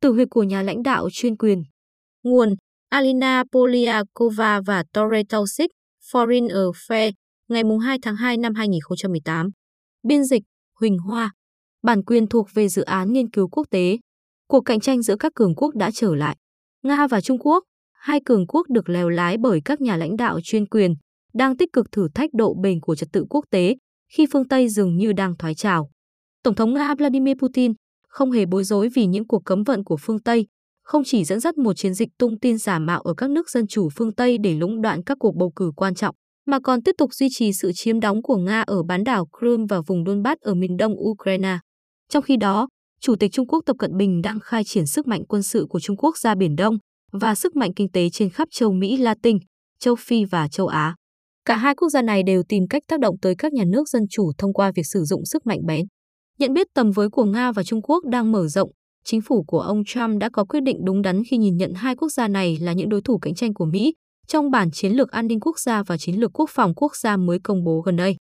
Tử huyệt của nhà lãnh đạo chuyên quyền. Nguồn Alina Polyakova và Tore Tausik, Foreign Affairs, ngày 2 tháng 2 năm 2018. Biên dịch Huỳnh Hoa. Bản quyền thuộc về dự án nghiên cứu quốc tế. Cuộc cạnh tranh giữa các cường quốc đã trở lại. Nga và Trung Quốc, hai cường quốc được lèo lái bởi các nhà lãnh đạo chuyên quyền, đang tích cực thử thách độ bền của trật tự quốc tế khi phương Tây dường như đang thoái trào. Tổng thống Nga Vladimir Putin không hề bối rối vì những cuộc cấm vận của phương Tây, không chỉ dẫn dắt một chiến dịch tung tin giả mạo ở các nước dân chủ phương Tây để lũng đoạn các cuộc bầu cử quan trọng, mà còn tiếp tục duy trì sự chiếm đóng của Nga ở bán đảo Crimea và vùng Donbass ở miền đông Ukraine. Trong khi đó, Chủ tịch Trung Quốc Tập Cận Bình đang khai triển sức mạnh quân sự của Trung Quốc ra Biển Đông và sức mạnh kinh tế trên khắp châu Mỹ Latin, châu Phi và châu Á. Cả hai quốc gia này đều tìm cách tác động tới các nhà nước dân chủ thông qua việc sử dụng sức mạnh bén. Nhận biết tầm với của Nga và Trung Quốc đang mở rộng, chính phủ của ông Trump đã có quyết định đúng đắn khi nhìn nhận hai quốc gia này là những đối thủ cạnh tranh của Mỹ trong bản chiến lược an ninh quốc gia và chiến lược quốc phòng quốc gia mới công bố gần đây.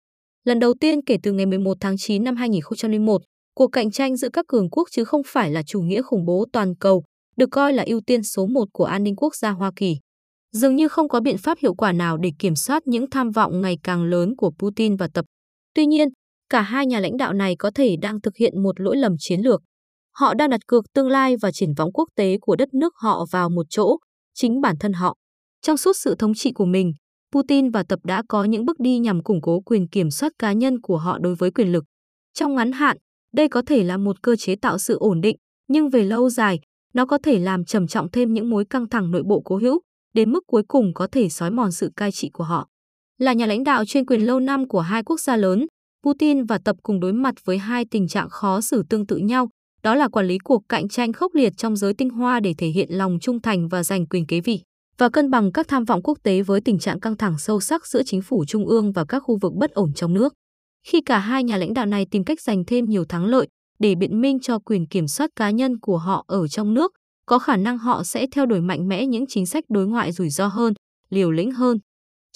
Lần đầu tiên kể từ ngày 11 tháng 9 năm 2001, cuộc cạnh tranh giữa các cường quốc chứ không phải là chủ nghĩa khủng bố toàn cầu, được coi là ưu tiên số một của an ninh quốc gia Hoa Kỳ. Dường như không có biện pháp hiệu quả nào để kiểm soát những tham vọng ngày càng lớn của Putin và Tập. Tuy nhiên, cả hai nhà lãnh đạo này có thể đang thực hiện một lỗi lầm chiến lược. Họ đang đặt cược tương lai và triển vọng quốc tế của đất nước họ vào một chỗ, chính bản thân họ. Trong suốt sự thống trị của mình, Putin và Tập đã có những bước đi nhằm củng cố quyền kiểm soát cá nhân của họ đối với quyền lực. Trong ngắn hạn, đây có thể là một cơ chế tạo sự ổn định, nhưng về lâu dài, nó có thể làm trầm trọng thêm những mối căng thẳng nội bộ cố hữu, đến mức cuối cùng có thể xói mòn sự cai trị của họ. Là nhà lãnh đạo chuyên quyền lâu năm của hai quốc gia lớn, Putin và Tập cùng đối mặt với hai tình trạng khó xử tương tự nhau, đó là quản lý cuộc cạnh tranh khốc liệt trong giới tinh hoa để thể hiện lòng trung thành và giành quyền kế vị, và cân bằng các tham vọng quốc tế với tình trạng căng thẳng sâu sắc giữa chính phủ trung ương và các khu vực bất ổn trong nước. Khi cả hai nhà lãnh đạo này tìm cách giành thêm nhiều thắng lợi để biện minh cho quyền kiểm soát cá nhân của họ ở trong nước, có khả năng họ sẽ theo đuổi mạnh mẽ những chính sách đối ngoại rủi ro hơn, liều lĩnh hơn.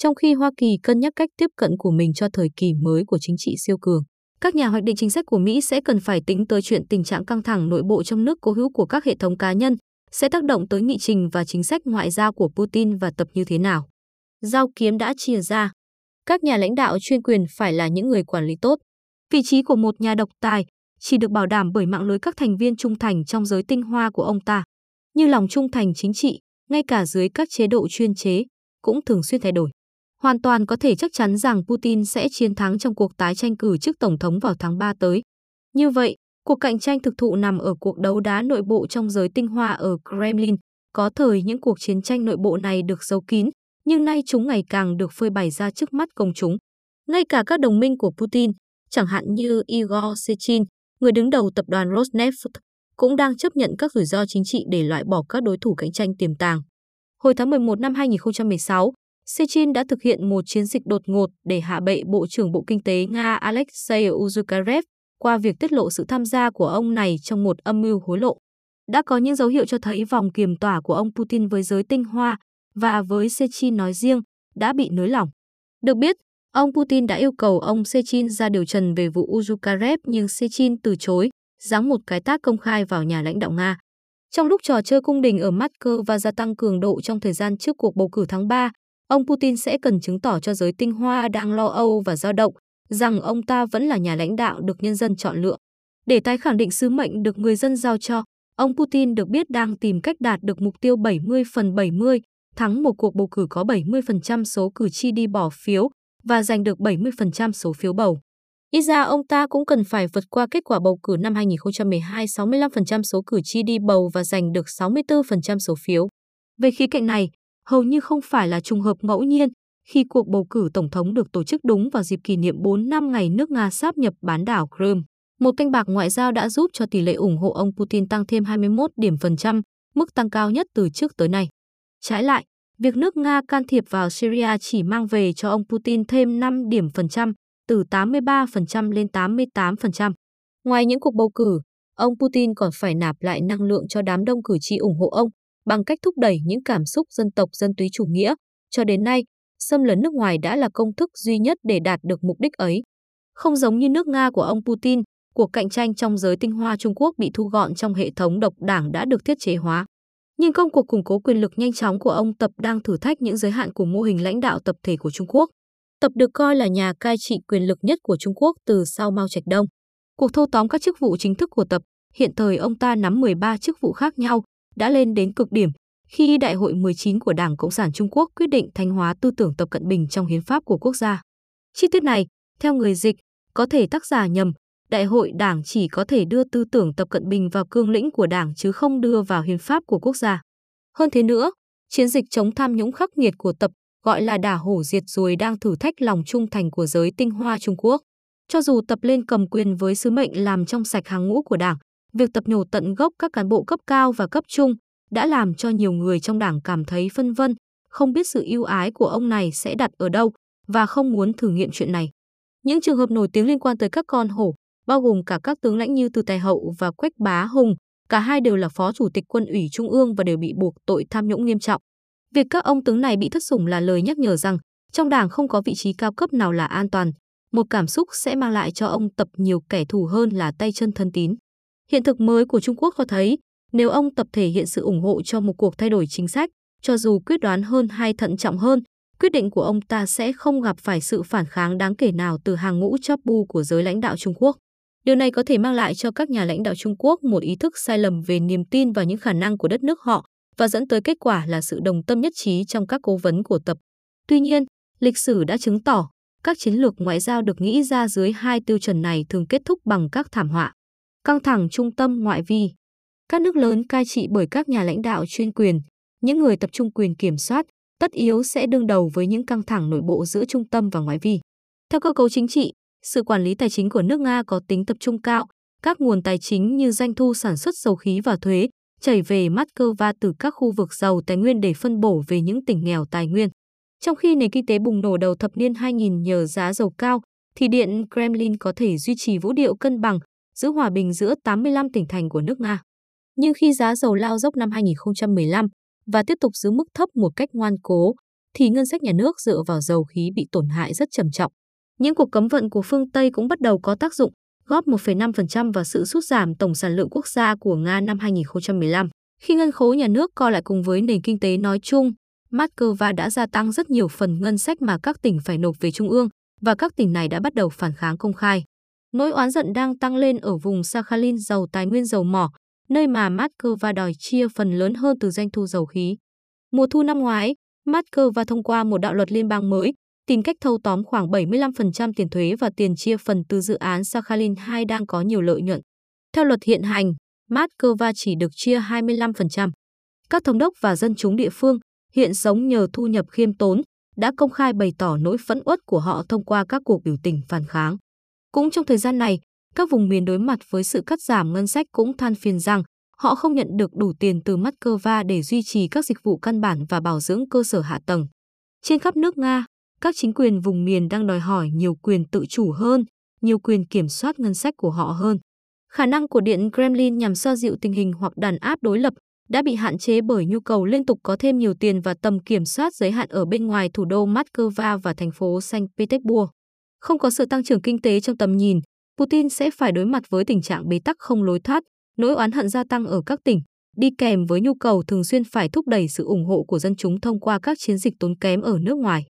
Trong khi Hoa Kỳ cân nhắc cách tiếp cận của mình cho thời kỳ mới của chính trị siêu cường, các nhà hoạch định chính sách của Mỹ sẽ cần phải tính tới chuyện tình trạng căng thẳng nội bộ trong nước cố hữu của các hệ thống cá nhân sẽ tác động tới nghị trình và chính sách ngoại giao của Putin và tập như thế nào. Giao kiếm đã chia ra. Các nhà lãnh đạo chuyên quyền phải là những người quản lý tốt. Vị trí của một nhà độc tài chỉ được bảo đảm bởi mạng lưới các thành viên trung thành trong giới tinh hoa của ông ta như lòng trung thành chính trị, ngay cả dưới các chế độ chuyên chế, cũng thường xuyên thay đổi. Hoàn toàn có thể chắc chắn rằng Putin sẽ chiến thắng trong cuộc tái tranh cử trước Tổng thống vào tháng 3 tới. Như vậy, cuộc cạnh tranh thực thụ nằm ở cuộc đấu đá nội bộ trong giới tinh hoa ở Kremlin. Có thời những cuộc chiến tranh nội bộ này được giấu kín, nhưng nay chúng ngày càng được phơi bày ra trước mắt công chúng. Ngay cả các đồng minh của Putin, chẳng hạn như Igor Sechin, người đứng đầu tập đoàn Rosneft, cũng đang chấp nhận các rủi ro chính trị để loại bỏ các đối thủ cạnh tranh tiềm tàng. Hồi tháng 11 năm 2016, Sechin đã thực hiện một chiến dịch đột ngột để hạ bệ Bộ trưởng Bộ Kinh tế Nga Alexei Uzukarev qua việc tiết lộ sự tham gia của ông này trong một âm mưu hối lộ. Đã có những dấu hiệu cho thấy vòng kiềm tỏa của ông Putin với giới tinh hoa và với Sechin nói riêng đã bị nới lỏng. Được biết, ông Putin đã yêu cầu ông Sechin ra điều trần về vụ Uzukarev nhưng Sechin từ chối, giáng một cái tác công khai vào nhà lãnh đạo Nga. Trong lúc trò chơi cung đình ở Moscow và gia tăng cường độ trong thời gian trước cuộc bầu cử tháng 3, ông Putin sẽ cần chứng tỏ cho giới tinh hoa đang lo âu và dao động rằng ông ta vẫn là nhà lãnh đạo được nhân dân chọn lựa. Để tái khẳng định sứ mệnh được người dân giao cho, ông Putin được biết đang tìm cách đạt được mục tiêu 70 phần 70, thắng một cuộc bầu cử có 70% số cử tri đi bỏ phiếu và giành được 70% số phiếu bầu. Ít ra ông ta cũng cần phải vượt qua kết quả bầu cử năm 2012 65% số cử tri đi bầu và giành được 64% số phiếu. Về khía cạnh này, hầu như không phải là trùng hợp ngẫu nhiên khi cuộc bầu cử tổng thống được tổ chức đúng vào dịp kỷ niệm 4 năm ngày nước Nga sáp nhập bán đảo Crimea. Một canh bạc ngoại giao đã giúp cho tỷ lệ ủng hộ ông Putin tăng thêm 21 điểm phần trăm, mức tăng cao nhất từ trước tới nay. Trái lại, việc nước Nga can thiệp vào Syria chỉ mang về cho ông Putin thêm 5 điểm phần trăm, từ 83% lên 88%. Ngoài những cuộc bầu cử, ông Putin còn phải nạp lại năng lượng cho đám đông cử tri ủng hộ ông bằng cách thúc đẩy những cảm xúc dân tộc dân túy chủ nghĩa. Cho đến nay, xâm lấn nước ngoài đã là công thức duy nhất để đạt được mục đích ấy. Không giống như nước Nga của ông Putin, cuộc cạnh tranh trong giới tinh hoa Trung Quốc bị thu gọn trong hệ thống độc đảng đã được thiết chế hóa. Nhưng công cuộc củng cố quyền lực nhanh chóng của ông Tập đang thử thách những giới hạn của mô hình lãnh đạo tập thể của Trung Quốc. Tập được coi là nhà cai trị quyền lực nhất của Trung Quốc từ sau Mao Trạch Đông. Cuộc thâu tóm các chức vụ chính thức của Tập, hiện thời ông ta nắm 13 chức vụ khác nhau, đã lên đến cực điểm khi Đại hội 19 của Đảng Cộng sản Trung Quốc quyết định thanh hóa tư tưởng Tập Cận Bình trong hiến pháp của quốc gia. Chi tiết này, theo người dịch, có thể tác giả nhầm, Đại hội Đảng chỉ có thể đưa tư tưởng Tập Cận Bình vào cương lĩnh của Đảng chứ không đưa vào hiến pháp của quốc gia. Hơn thế nữa, chiến dịch chống tham nhũng khắc nghiệt của Tập gọi là đả hổ diệt ruồi đang thử thách lòng trung thành của giới tinh hoa Trung Quốc. Cho dù Tập lên cầm quyền với sứ mệnh làm trong sạch hàng ngũ của Đảng, việc tập nhổ tận gốc các cán bộ cấp cao và cấp trung đã làm cho nhiều người trong Đảng cảm thấy phân vân, không biết sự ưu ái của ông này sẽ đặt ở đâu và không muốn thử nghiệm chuyện này. Những trường hợp nổi tiếng liên quan tới các con hổ, bao gồm cả các tướng lãnh như Từ Tài Hậu và Quách Bá Hùng, cả hai đều là phó chủ tịch quân ủy Trung ương và đều bị buộc tội tham nhũng nghiêm trọng. Việc các ông tướng này bị thất sủng là lời nhắc nhở rằng trong đảng không có vị trí cao cấp nào là an toàn, một cảm xúc sẽ mang lại cho ông Tập nhiều kẻ thù hơn là tay chân thân tín. Hiện thực mới của Trung Quốc cho thấy, nếu ông Tập thể hiện sự ủng hộ cho một cuộc thay đổi chính sách, cho dù quyết đoán hơn hay thận trọng hơn, quyết định của ông ta sẽ không gặp phải sự phản kháng đáng kể nào từ hàng ngũ chóp bu của giới lãnh đạo Trung Quốc. Điều này có thể mang lại cho các nhà lãnh đạo Trung Quốc một ý thức sai lầm về niềm tin vào những khả năng của đất nước họ và dẫn tới kết quả là sự đồng tâm nhất trí trong các cố vấn của tập. Tuy nhiên, lịch sử đã chứng tỏ các chiến lược ngoại giao được nghĩ ra dưới hai tiêu chuẩn này thường kết thúc bằng các thảm họa. Căng thẳng trung tâm ngoại vi. Các nước lớn cai trị bởi các nhà lãnh đạo chuyên quyền, những người tập trung quyền kiểm soát, tất yếu sẽ đương đầu với những căng thẳng nội bộ giữa trung tâm và ngoại vi. Theo cơ cấu chính trị, sự quản lý tài chính của nước Nga có tính tập trung cao, các nguồn tài chính như doanh thu sản xuất dầu khí và thuế chảy về Moscow từ các khu vực giàu tài nguyên để phân bổ về những tỉnh nghèo tài nguyên. Trong khi nền kinh tế bùng nổ đầu thập niên 2000 nhờ giá dầu cao, thì Điện Kremlin có thể duy trì vũ điệu cân bằng, giữ hòa bình giữa 85 tỉnh thành của nước Nga. Nhưng khi giá dầu lao dốc năm 2015 và tiếp tục giữ mức thấp một cách ngoan cố, thì ngân sách nhà nước dựa vào dầu khí bị tổn hại rất trầm trọng. Những cuộc cấm vận của phương Tây cũng bắt đầu có tác dụng, góp 1,5% vào sự sút giảm tổng sản lượng quốc gia của Nga năm 2015. Khi ngân khố nhà nước co lại cùng với nền kinh tế nói chung, Moscow đã gia tăng rất nhiều phần ngân sách mà các tỉnh phải nộp về trung ương và các tỉnh này đã bắt đầu phản kháng công khai. Nỗi oán giận đang tăng lên ở vùng Sakhalin giàu tài nguyên dầu mỏ, nơi mà Moscow đòi chia phần lớn hơn từ doanh thu dầu khí. Mùa thu năm ngoái, Moscow thông qua một đạo luật liên bang mới, tìm cách thâu tóm khoảng 75% tiền thuế và tiền chia phần từ dự án Sakhalin 2 đang có nhiều lợi nhuận. Theo luật hiện hành, Moscow chỉ được chia 25%. Các thống đốc và dân chúng địa phương, hiện sống nhờ thu nhập khiêm tốn, đã công khai bày tỏ nỗi phẫn uất của họ thông qua các cuộc biểu tình phản kháng. Cũng trong thời gian này, các vùng miền đối mặt với sự cắt giảm ngân sách cũng than phiền rằng họ không nhận được đủ tiền từ Moscow để duy trì các dịch vụ căn bản và bảo dưỡng cơ sở hạ tầng. Trên khắp nước Nga, các chính quyền vùng miền đang đòi hỏi nhiều quyền tự chủ hơn, nhiều quyền kiểm soát ngân sách của họ hơn. Khả năng của Điện Kremlin nhằm xoa dịu tình hình hoặc đàn áp đối lập đã bị hạn chế bởi nhu cầu liên tục có thêm nhiều tiền và tầm kiểm soát giới hạn ở bên ngoài thủ đô Moscow và thành phố Saint Petersburg. Không có sự tăng trưởng kinh tế trong tầm nhìn, Putin sẽ phải đối mặt với tình trạng bế tắc không lối thoát, nỗi oán hận gia tăng ở các tỉnh, đi kèm với nhu cầu thường xuyên phải thúc đẩy sự ủng hộ của dân chúng thông qua các chiến dịch tốn kém ở nước ngoài.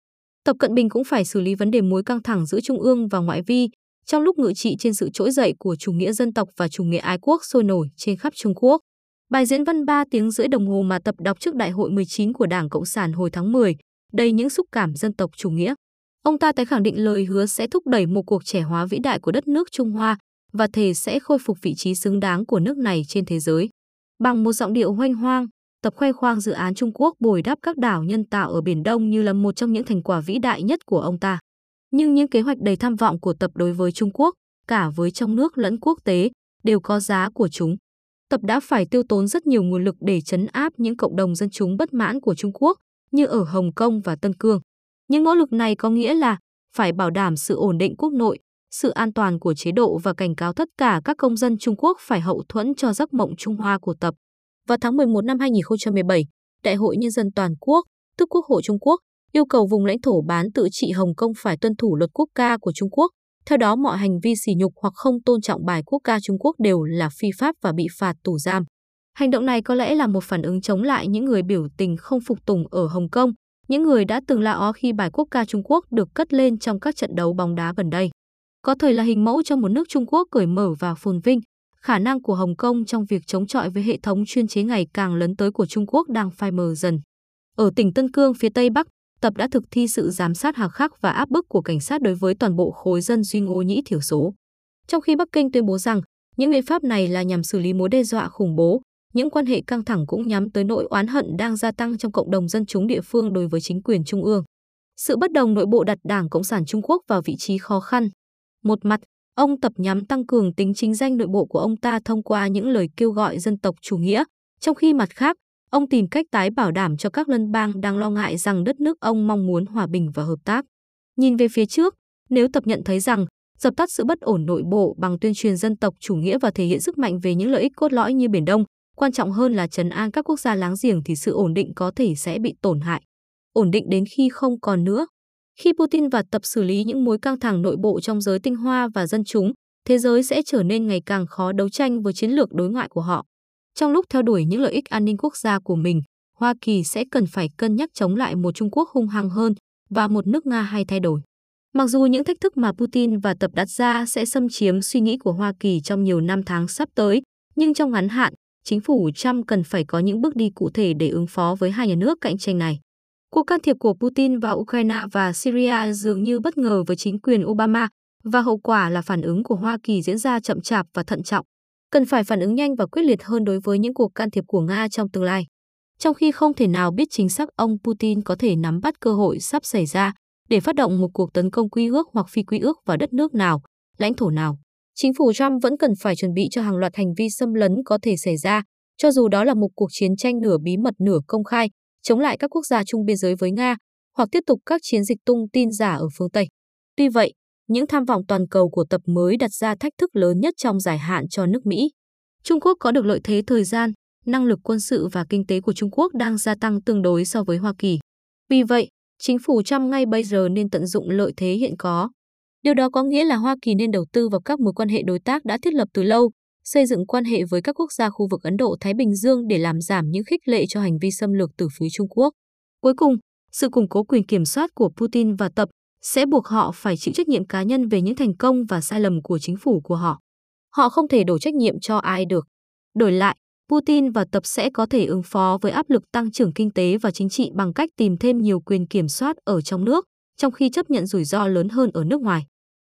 Tập Cận Bình cũng phải xử lý vấn đề mối căng thẳng giữa trung ương và ngoại vi, trong lúc ngự trị trên sự trỗi dậy của chủ nghĩa dân tộc và chủ nghĩa ái quốc sôi nổi trên khắp Trung Quốc. Bài diễn văn 3 tiếng rưỡi đồng hồ mà Tập đọc trước Đại hội 19 của Đảng Cộng sản hồi tháng 10, đầy những xúc cảm dân tộc chủ nghĩa. Ông ta tái khẳng định lời hứa sẽ thúc đẩy một cuộc trẻ hóa vĩ đại của đất nước Trung Hoa và thề sẽ khôi phục vị trí xứng đáng của nước này trên thế giới. Bằng một giọng điệu hoanh hoang, Tập khoe khoang dự án Trung Quốc bồi đắp các đảo nhân tạo ở Biển Đông như là một trong những thành quả vĩ đại nhất của ông ta. Nhưng những kế hoạch đầy tham vọng của Tập đối với Trung Quốc, cả với trong nước lẫn quốc tế, đều có giá của chúng. Tập đã phải tiêu tốn rất nhiều nguồn lực để chấn áp những cộng đồng dân chúng bất mãn của Trung Quốc, như ở Hồng Kông và Tân Cương. Những nỗ lực này có nghĩa là phải bảo đảm sự ổn định quốc nội, sự an toàn của chế độ và cảnh cáo tất cả các công dân Trung Quốc phải hậu thuẫn cho giấc mộng Trung Hoa của Tập. Vào tháng 11 năm 2017, Đại hội Nhân dân Toàn quốc, tức Quốc hội Trung Quốc, yêu cầu vùng lãnh thổ bán tự trị Hồng Kông phải tuân thủ luật quốc ca của Trung Quốc, Theo đó, mọi hành vi sỉ nhục hoặc không tôn trọng bài quốc ca Trung Quốc đều là phi pháp và bị phạt tù giam. Hành động này có lẽ là một phản ứng chống lại những người biểu tình không phục tùng ở Hồng Kông, những người đã từng la ó khi bài quốc ca Trung Quốc được cất lên trong các trận đấu bóng đá gần đây. Có thời là hình mẫu cho một nước Trung Quốc cởi mở và phồn vinh, khả năng của Hồng Kông trong việc chống chọi với hệ thống chuyên chế ngày càng lớn tới của Trung Quốc đang phai mờ dần. Ở tỉnh Tân Cương phía Tây Bắc, Tập đã thực thi sự giám sát hà khắc và áp bức của cảnh sát đối với toàn bộ khối dân duy ngô nhĩ thiểu số. Trong khi Bắc Kinh tuyên bố rằng những biện pháp này là nhằm xử lý mối đe dọa khủng bố, những quan hệ căng thẳng cũng nhắm tới nỗi oán hận đang gia tăng trong cộng đồng dân chúng địa phương đối với chính quyền trung ương. Sự bất đồng nội bộ đặt Đảng Cộng sản Trung Quốc vào vị trí khó khăn. Một mặt, ông tập nhắm tăng cường tính chính danh nội bộ của ông ta thông qua những lời kêu gọi dân tộc chủ nghĩa, trong khi mặt khác, ông tìm cách tái bảo đảm cho các lân bang đang lo ngại rằng đất nước ông mong muốn hòa bình và hợp tác. Nhìn về phía trước, nếu tập nhận thấy rằng dập tắt sự bất ổn nội bộ bằng tuyên truyền dân tộc chủ nghĩa và thể hiện sức mạnh về những lợi ích cốt lõi như Biển Đông, quan trọng hơn là trấn an các quốc gia láng giềng thì sự ổn định có thể sẽ bị tổn hại. Ổn định đến khi không còn nữa. Khi Putin và tập xử lý những mối căng thẳng nội bộ trong giới tinh hoa và dân chúng, thế giới sẽ trở nên ngày càng khó đấu tranh với chiến lược đối ngoại của họ. Trong lúc theo đuổi những lợi ích an ninh quốc gia của mình, Hoa Kỳ sẽ cần phải cân nhắc chống lại một Trung Quốc hung hăng hơn và một nước Nga hay thay đổi. Mặc dù những thách thức mà Putin và tập đặt ra sẽ xâm chiếm suy nghĩ của Hoa Kỳ trong nhiều năm tháng sắp tới, nhưng trong ngắn hạn, chính phủ Trump cần phải có những bước đi cụ thể để ứng phó với hai nhà nước cạnh tranh này. Cuộc can thiệp của Putin vào Ukraine và Syria dường như bất ngờ với chính quyền Obama và hậu quả là phản ứng của Hoa Kỳ diễn ra chậm chạp và thận trọng. Cần phải phản ứng nhanh và quyết liệt hơn đối với những cuộc can thiệp của Nga trong tương lai. Trong khi không thể nào biết chính xác ông Putin có thể nắm bắt cơ hội sắp xảy ra để phát động một cuộc tấn công quy ước hoặc phi quy ước vào đất nước nào, lãnh thổ nào. Chính phủ Trump vẫn cần phải chuẩn bị cho hàng loạt hành vi xâm lấn có thể xảy ra, cho dù đó là một cuộc chiến tranh nửa bí mật nửa công khai, chống lại các quốc gia chung biên giới với Nga, hoặc tiếp tục các chiến dịch tung tin giả ở phương Tây. Tuy vậy, những tham vọng toàn cầu của tập mới đặt ra thách thức lớn nhất trong dài hạn cho nước Mỹ. Trung Quốc có được lợi thế thời gian, năng lực quân sự và kinh tế của Trung Quốc đang gia tăng tương đối so với Hoa Kỳ. Vì vậy, chính phủ Trump ngay bây giờ nên tận dụng lợi thế hiện có. Điều đó có nghĩa là Hoa Kỳ nên đầu tư vào các mối quan hệ đối tác đã thiết lập từ lâu, xây dựng quan hệ với các quốc gia khu vực Ấn Độ-Thái Bình Dương để làm giảm những khích lệ cho hành vi xâm lược từ phía Trung Quốc. Cuối cùng, sự củng cố quyền kiểm soát của Putin và Tập sẽ buộc họ phải chịu trách nhiệm cá nhân về những thành công và sai lầm của chính phủ của họ. Họ không thể đổ trách nhiệm cho ai được. Đổi lại, Putin và Tập sẽ có thể ứng phó với áp lực tăng trưởng kinh tế và chính trị bằng cách tìm thêm nhiều quyền kiểm soát ở trong nước, trong khi chấp nhận rủi ro lớn hơn ở nước ngoài.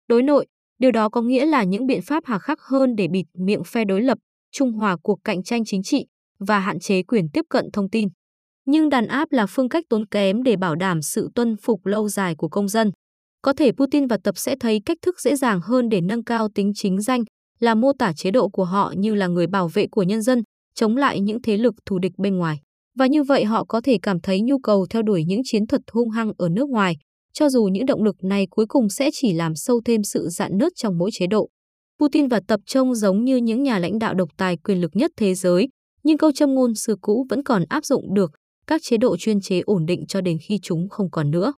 Đối nội, điều đó có nghĩa là những biện pháp hà khắc hơn để bịt miệng phe đối lập, trung hòa cuộc cạnh tranh chính trị và hạn chế quyền tiếp cận thông tin. Nhưng đàn áp là phương cách tốn kém để bảo đảm sự tuân phục lâu dài của công dân. Có thể Putin và Tập sẽ thấy cách thức dễ dàng hơn để nâng cao tính chính danh là mô tả chế độ của họ như là người bảo vệ của nhân dân, chống lại những thế lực thù địch bên ngoài. Và như vậy họ có thể cảm thấy nhu cầu theo đuổi những chiến thuật hung hăng ở nước ngoài, cho dù những động lực này cuối cùng sẽ chỉ làm sâu thêm sự dạn nứt trong mỗi chế độ. Putin và Tập trông giống như những nhà lãnh đạo độc tài quyền lực nhất thế giới, nhưng câu châm ngôn xưa cũ vẫn còn áp dụng được, các chế độ chuyên chế ổn định cho đến khi chúng không còn nữa.